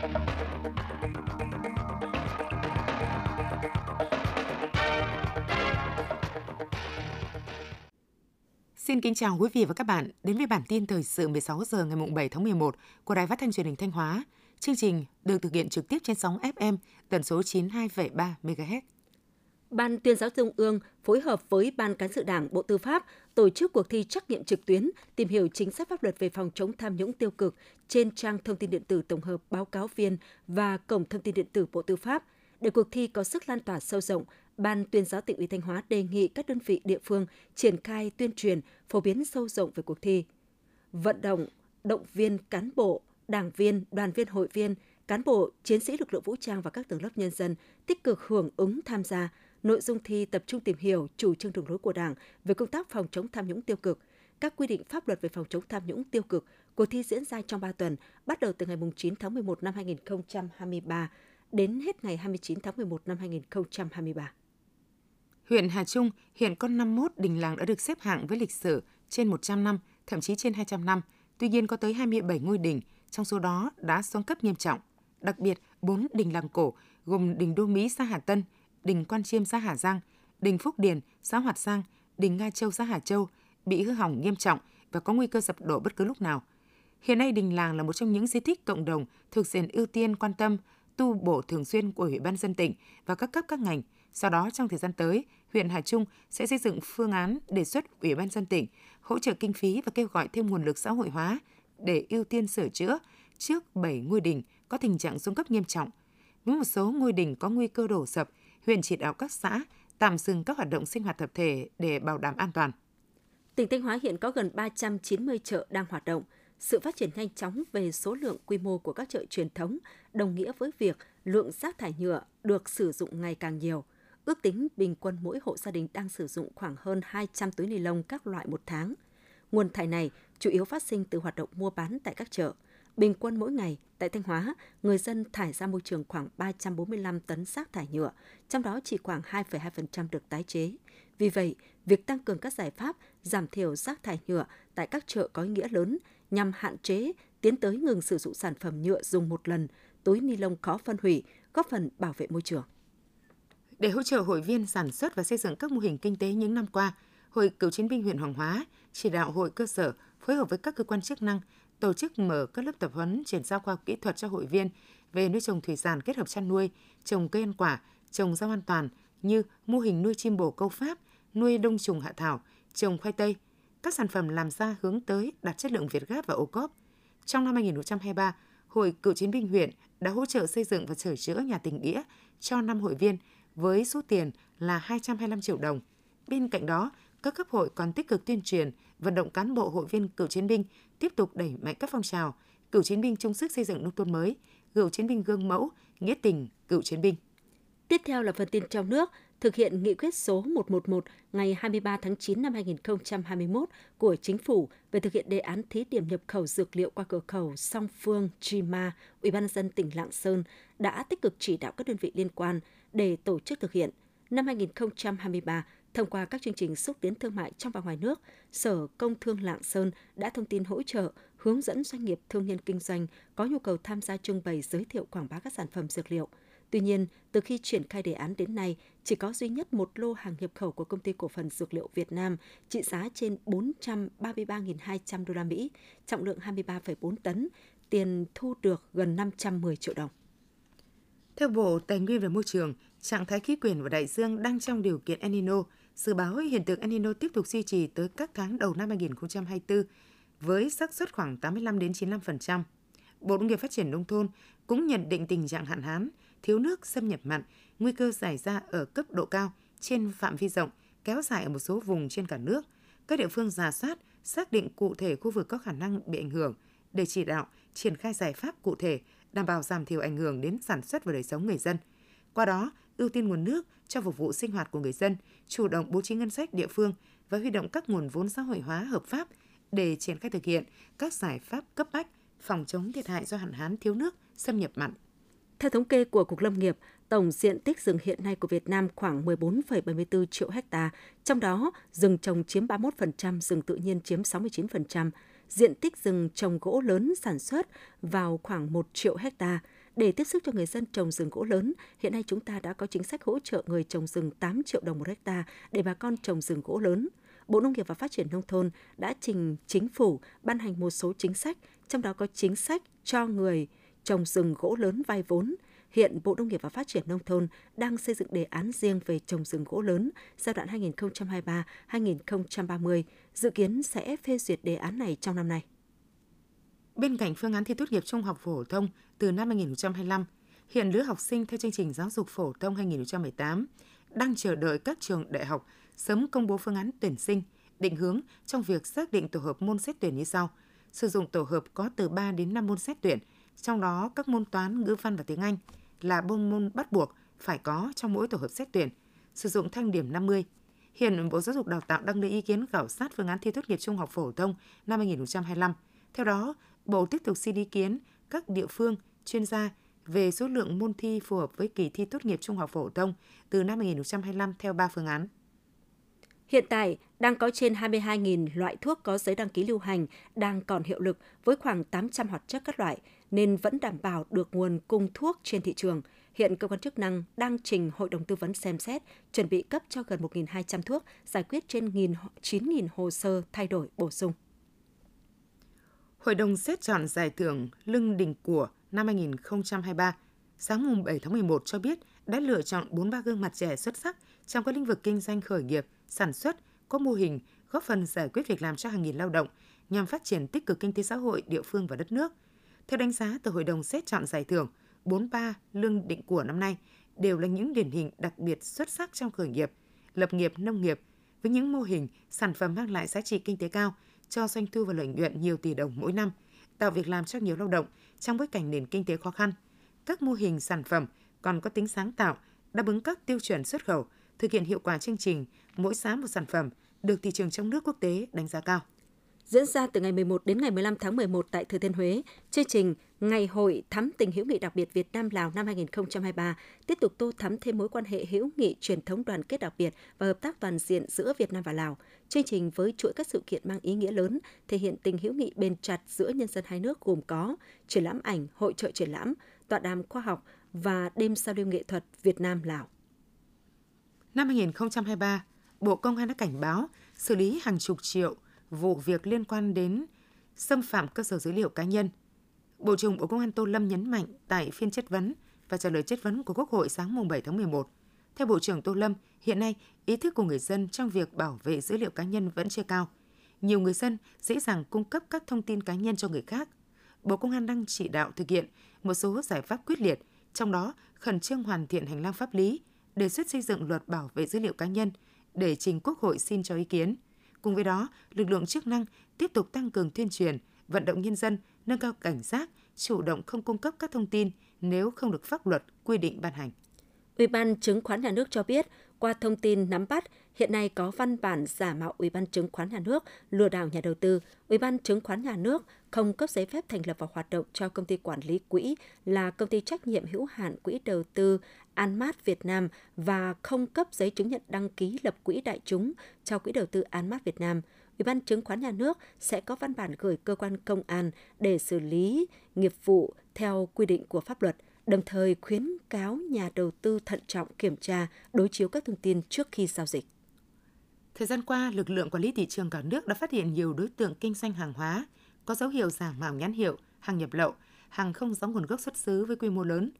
Xin kính chào quý vị và các bạn đến với bản tin thời sự 16 giờ ngày 7 tháng 11 của Đài Phát thanh Truyền hình Thanh Hóa. Chương trình được thực hiện trực tiếp trên sóng FM tần số 92,3 MHz. Ban tuyên giáo Trung ương phối hợp với Ban cán sự Đảng Bộ Tư pháp tổ chức cuộc thi trắc nghiệm trực tuyến tìm hiểu chính sách pháp luật về phòng chống tham nhũng tiêu cực trên trang thông tin điện tử tổng hợp báo cáo viên và cổng thông tin điện tử Bộ Tư pháp. Để cuộc thi có sức lan tỏa sâu rộng, Ban tuyên giáo tỉnh ủy Thanh Hóa đề nghị các đơn vị địa phương triển khai tuyên truyền, phổ biến sâu rộng về cuộc thi. Vận động, động viên cán bộ, đảng viên, đoàn viên hội viên, cán bộ, chiến sĩ lực lượng vũ trang và các tầng lớp nhân dân tích cực hưởng ứng tham gia. Nội dung thi tập trung tìm hiểu chủ trương đường lối của Đảng về công tác phòng chống tham nhũng tiêu cực, các quy định pháp luật về phòng chống tham nhũng tiêu cực. Cuộc thi diễn ra trong 3 tuần, bắt đầu từ ngày 9 tháng 11 năm 2023 đến hết ngày 29 tháng 11 năm 2023. Huyện Hà Trung hiện có 51 đình làng đã được xếp hạng với lịch sử trên 100 năm, thậm chí trên 200 năm. Tuy nhiên có tới 27 ngôi đình, trong số đó đã xuống cấp nghiêm trọng. Đặc biệt, 4 đình làng cổ gồm đình Đô Mỹ xã Hà Tân, đình Quan Chiêm xã Hà Giang, đình Phúc Điền xã Hoạt Giang, đình Nga Châu xã Hà Châu bị hư hỏng nghiêm trọng và có nguy cơ sập đổ bất cứ lúc nào. Hiện nay đình làng là một trong những di tích cộng đồng thực diện ưu tiên quan tâm tu bổ thường xuyên của Ủy ban dân tỉnh và các cấp các ngành. Sau đó trong thời gian tới, huyện Hà Trung sẽ xây dựng phương án đề xuất Ủy ban dân tỉnh hỗ trợ kinh phí và kêu gọi thêm nguồn lực xã hội hóa để ưu tiên sửa chữa trước 7 ngôi đình có tình trạng xuống cấp nghiêm trọng. Với một số ngôi đình có nguy cơ đổ sập, huyện chỉ đạo các xã tạm dừng các hoạt động sinh hoạt tập thể để bảo đảm an toàn. Tỉnh Thanh Hóa hiện có gần 390 chợ đang hoạt động. Sự phát triển nhanh chóng về số lượng, quy mô của các chợ truyền thống đồng nghĩa với việc lượng rác thải nhựa được sử dụng ngày càng nhiều. Ước tính bình quân mỗi hộ gia đình đang sử dụng khoảng hơn 200 túi ni lông các loại một tháng. Nguồn thải này chủ yếu phát sinh từ hoạt động mua bán tại các chợ. Bình quân mỗi ngày tại Thanh Hóa, người dân thải ra môi trường khoảng 345 tấn rác thải nhựa, trong đó chỉ khoảng 2,2% được tái chế. Vì vậy, việc tăng cường các giải pháp giảm thiểu rác thải nhựa tại các chợ có ý nghĩa lớn nhằm hạn chế tiến tới ngừng sử dụng sản phẩm nhựa dùng một lần, túi ni lông khó phân hủy, góp phần bảo vệ môi trường. Để hỗ trợ hội viên sản xuất và xây dựng các mô hình kinh tế những năm qua, Hội Cựu chiến binh huyện Hoàng Hóa chỉ đạo hội cơ sở phối hợp với các cơ quan chức năng tổ chức mở các lớp tập huấn chuyển giao khoa học kỹ thuật cho hội viên về nuôi trồng thủy sản kết hợp chăn nuôi, trồng cây ăn quả, trồng rau an toàn như mô hình nuôi chim bồ câu Pháp, nuôi đông trùng hạ thảo, trồng khoai tây. Các sản phẩm làm ra hướng tới đạt chất lượng Việt Gáp và ô cốp. Trong năm 2023, Hội Cựu chiến binh huyện đã hỗ trợ xây dựng và sửa chữa nhà tình nghĩa cho 5 hội viên với số tiền là 225 triệu đồng. Bên cạnh đó, các cấp hội còn tích cực tuyên truyền, vận động cán bộ hội viên cựu chiến binh tiếp tục đẩy mạnh các phong trào cựu chiến binh chung sức xây dựng nông thôn mới, cựu chiến binh gương mẫu, nghĩa tình, cựu chiến binh. Tiếp theo là phần tin trong nước, thực hiện nghị quyết số 111 ngày 23 tháng 9 năm 2021 của Chính phủ về thực hiện đề án thí điểm nhập khẩu dược liệu qua cửa khẩu song phương Chima, Ủy ban dân tỉnh Lạng Sơn đã tích cực chỉ đạo các đơn vị liên quan để tổ chức thực hiện. Năm 2023, thông qua các chương trình xúc tiến thương mại trong và ngoài nước, Sở Công Thương Lạng Sơn đã thông tin hỗ trợ, hướng dẫn doanh nghiệp thương nhân kinh doanh có nhu cầu tham gia trưng bày giới thiệu quảng bá các sản phẩm dược liệu. Tuy nhiên, từ khi triển khai đề án đến nay, chỉ có duy nhất một lô hàng nhập khẩu của công ty cổ phần dược liệu Việt Nam trị giá trên 433.200 đô la Mỹ, trọng lượng 23,4 tấn, tiền thu được gần 510 triệu đồng. Theo Bộ Tài nguyên và Môi trường, trạng thái khí quyển và đại dương đang trong điều kiện El Nino. Dự báo hiện tượng El Nino tiếp tục duy trì tới các tháng đầu năm 2024 với xác suất khoảng 85 đến 95%. Bộ Nông nghiệp Phát triển nông thôn cũng nhận định tình trạng hạn hán, thiếu nước, xâm nhập mặn, nguy cơ xảy ra ở cấp độ cao trên phạm vi rộng, kéo dài ở một số vùng trên cả nước. Các địa phương giả soát, xác định cụ thể khu vực có khả năng bị ảnh hưởng để chỉ đạo, triển khai giải pháp cụ thể đảm bảo giảm thiểu ảnh hưởng đến sản xuất và đời sống người dân. Qua đó, ưu tiên nguồn nước cho phục vụ sinh hoạt của người dân, chủ động bố trí ngân sách địa phương và huy động các nguồn vốn xã hội hóa hợp pháp để triển khai thực hiện các giải pháp cấp bách phòng chống thiệt hại do hạn hán thiếu nước, xâm nhập mặn. Theo thống kê của Cục Lâm nghiệp, tổng diện tích rừng hiện nay của Việt Nam khoảng 14,74 triệu hecta, trong đó rừng trồng chiếm 31%, rừng tự nhiên chiếm 69%, diện tích rừng trồng gỗ lớn sản xuất vào khoảng 1 triệu hecta. Để tiếp sức cho người dân trồng rừng gỗ lớn, hiện nay chúng ta đã có chính sách hỗ trợ người trồng rừng 8 triệu đồng một hecta để bà con trồng rừng gỗ lớn. Bộ Nông nghiệp và Phát triển Nông thôn đã trình chính phủ ban hành một số chính sách, trong đó có chính sách cho người trồng rừng gỗ lớn vay vốn. Hiện Bộ Nông nghiệp và Phát triển Nông thôn đang xây dựng đề án riêng về trồng rừng gỗ lớn giai đoạn 2023-2030, dự kiến sẽ phê duyệt đề án này trong năm nay. Bên cạnh phương án thi tốt nghiệp trung học phổ thông từ năm 2025, hiện lứa học sinh theo chương trình giáo dục phổ thông 2018 đang chờ đợi các trường đại học sớm công bố phương án tuyển sinh, định hướng trong việc xác định tổ hợp môn xét tuyển như sau. Sử dụng tổ hợp có từ 3 đến 5 môn xét tuyển, trong đó các môn toán, ngữ văn và tiếng Anh là môn môn bắt buộc phải có trong mỗi tổ hợp xét tuyển, sử dụng thanh điểm 50. Hiện Bộ Giáo dục Đào tạo đang lấy ý kiến khảo sát phương án thi tốt nghiệp trung học phổ thông năm 2025. Theo đó, Bộ tiếp tục xin ý kiến các địa phương, chuyên gia về số lượng môn thi phù hợp với kỳ thi tốt nghiệp trung học phổ thông từ năm 2025 theo 3 phương án. Hiện tại, đang có trên 22.000 loại thuốc có giấy đăng ký lưu hành đang còn hiệu lực với khoảng 800 hoạt chất các loại, nên vẫn đảm bảo được nguồn cung thuốc trên thị trường. Hiện cơ quan chức năng đang trình Hội đồng Tư vấn xem xét, chuẩn bị cấp cho gần 1.200 thuốc, giải quyết trên 9.000 hồ sơ thay đổi bổ sung. Hội đồng xét chọn giải thưởng Lưng Đình Của năm 2023 sáng mùng 7 tháng 11 cho biết đã lựa chọn 43 gương mặt trẻ xuất sắc trong các lĩnh vực kinh doanh khởi nghiệp, sản xuất, có mô hình góp phần giải quyết việc làm cho hàng nghìn lao động nhằm phát triển tích cực kinh tế xã hội địa phương và đất nước. Theo đánh giá từ Hội đồng xét chọn giải thưởng, 43 lương định của năm nay đều là những điển hình đặc biệt xuất sắc trong khởi nghiệp, lập nghiệp nông nghiệp với những mô hình, sản phẩm mang lại giá trị kinh tế cao, cho doanh thu và lợi nhuận nhiều tỷ đồng mỗi năm, tạo việc làm cho nhiều lao động trong bối cảnh nền kinh tế khó khăn. Các mô hình sản phẩm còn có tính sáng tạo, đáp ứng các tiêu chuẩn xuất khẩu, thực hiện hiệu quả chương trình mỗi xã một sản phẩm được thị trường trong nước quốc tế đánh giá cao. Diễn ra từ ngày 11 đến ngày 15 tháng 11 tại Thừa Thiên Huế, chương trình Ngày hội thắm tình hữu nghị đặc biệt Việt Nam Lào năm 2023 tiếp tục tô thắm thêm mối quan hệ hữu nghị truyền thống đoàn kết đặc biệt và hợp tác toàn diện giữa Việt Nam và Lào. Chương trình với chuỗi các sự kiện mang ý nghĩa lớn thể hiện tình hữu nghị bền chặt giữa nhân dân hai nước gồm có triển lãm ảnh, hội trợ triển lãm, tọa đàm khoa học và đêm giao lưu nghệ thuật Việt Nam Lào. Năm 2023, Bộ Công an đã cảnh báo xử lý hàng chục triệu vụ việc liên quan đến xâm phạm cơ sở dữ liệu cá nhân. Bộ trưởng Bộ Công an Tô Lâm nhấn mạnh tại phiên chất vấn và trả lời chất vấn của Quốc hội sáng mùng 7 tháng 11. Theo Bộ trưởng Tô Lâm, hiện nay ý thức của người dân trong việc bảo vệ dữ liệu cá nhân vẫn chưa cao. Nhiều người dân dễ dàng cung cấp các thông tin cá nhân cho người khác. Bộ Công an đang chỉ đạo thực hiện một số giải pháp quyết liệt, trong đó khẩn trương hoàn thiện hành lang pháp lý, đề xuất xây dựng luật bảo vệ dữ liệu cá nhân để trình Quốc hội xin cho ý kiến – Cùng với đó, lực lượng chức năng tiếp tục tăng cường tuyên truyền, vận động nhân dân nâng cao cảnh giác, chủ động không cung cấp các thông tin nếu không được pháp luật quy định ban hành. Ủy ban Chứng khoán Nhà nước cho biết, qua thông tin nắm bắt, hiện nay có văn bản giả mạo Ủy ban Chứng khoán Nhà nước lừa đảo nhà đầu tư. Ủy ban Chứng khoán Nhà nước không cấp giấy phép thành lập và hoạt động cho công ty quản lý quỹ là công ty trách nhiệm hữu hạn quỹ đầu tư Anmat Việt Nam và không cấp giấy chứng nhận đăng ký lập quỹ đại chúng cho quỹ đầu tư Anmat Việt Nam. Ủy ban Chứng khoán Nhà nước sẽ có văn bản gửi cơ quan công an để xử lý nghiệp vụ theo quy định của pháp luật – đồng thời khuyến cáo nhà đầu tư thận trọng kiểm tra, đối chiếu các thông tin trước khi giao dịch. Thời gian qua, lực lượng quản lý thị trường cả nước đã phát hiện nhiều đối tượng kinh doanh hàng hóa có dấu hiệu giả mạo nhãn hiệu, hàng nhập lậu, hàng không rõ nguồn gốc xuất xứ với quy mô lớn.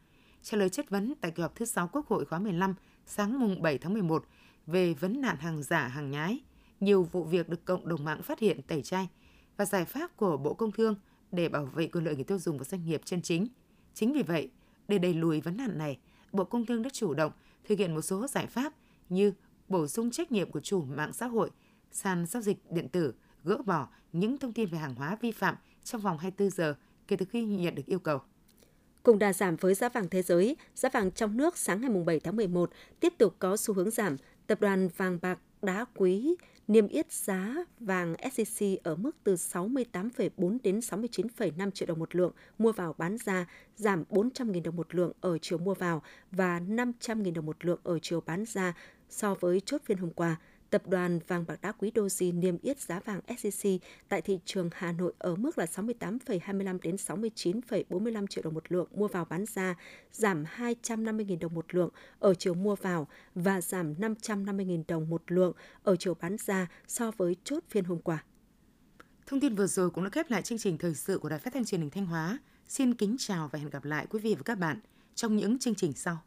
Trả lời chất vấn tại kỳ họp thứ 6 Quốc hội khóa 15 sáng mùng 7 tháng 11 về vấn nạn hàng giả, hàng nhái, nhiều vụ việc được cộng đồng mạng phát hiện tẩy chay và giải pháp của Bộ Công Thương để bảo vệ quyền lợi người tiêu dùng và doanh nghiệp chân chính. Chính vì vậy, để đẩy lùi vấn nạn này, Bộ Công Thương đã chủ động thực hiện một số giải pháp như bổ sung trách nhiệm của chủ mạng xã hội, sàn giao dịch điện tử, gỡ bỏ những thông tin về hàng hóa vi phạm trong vòng 24 giờ kể từ khi nhận được yêu cầu. Cùng đà giảm với giá vàng thế giới, giá vàng trong nước sáng ngày 7 tháng 11 tiếp tục có xu hướng giảm. Tập đoàn vàng bạc đá quý niêm yết giá vàng SJC ở mức từ 68,4 đến 69,5 triệu đồng một lượng mua vào bán ra, giảm 400.000 đồng một lượng ở chiều mua vào và 500.000 đồng một lượng ở chiều bán ra so với chốt phiên hôm qua. Tập đoàn vàng bạc đá quý Doji niêm yết giá vàng SJC tại thị trường Hà Nội ở mức là 68,25 đến 69,45 triệu đồng một lượng mua vào bán ra, giảm 250.000 đồng một lượng ở chiều mua vào và giảm 550.000 đồng một lượng ở chiều bán ra so với chốt phiên hôm qua. Thông tin vừa rồi cũng đã khép lại chương trình thời sự của Đài Phát thanh Truyền hình Thanh Hóa. Xin kính chào và hẹn gặp lại quý vị và các bạn trong những chương trình sau.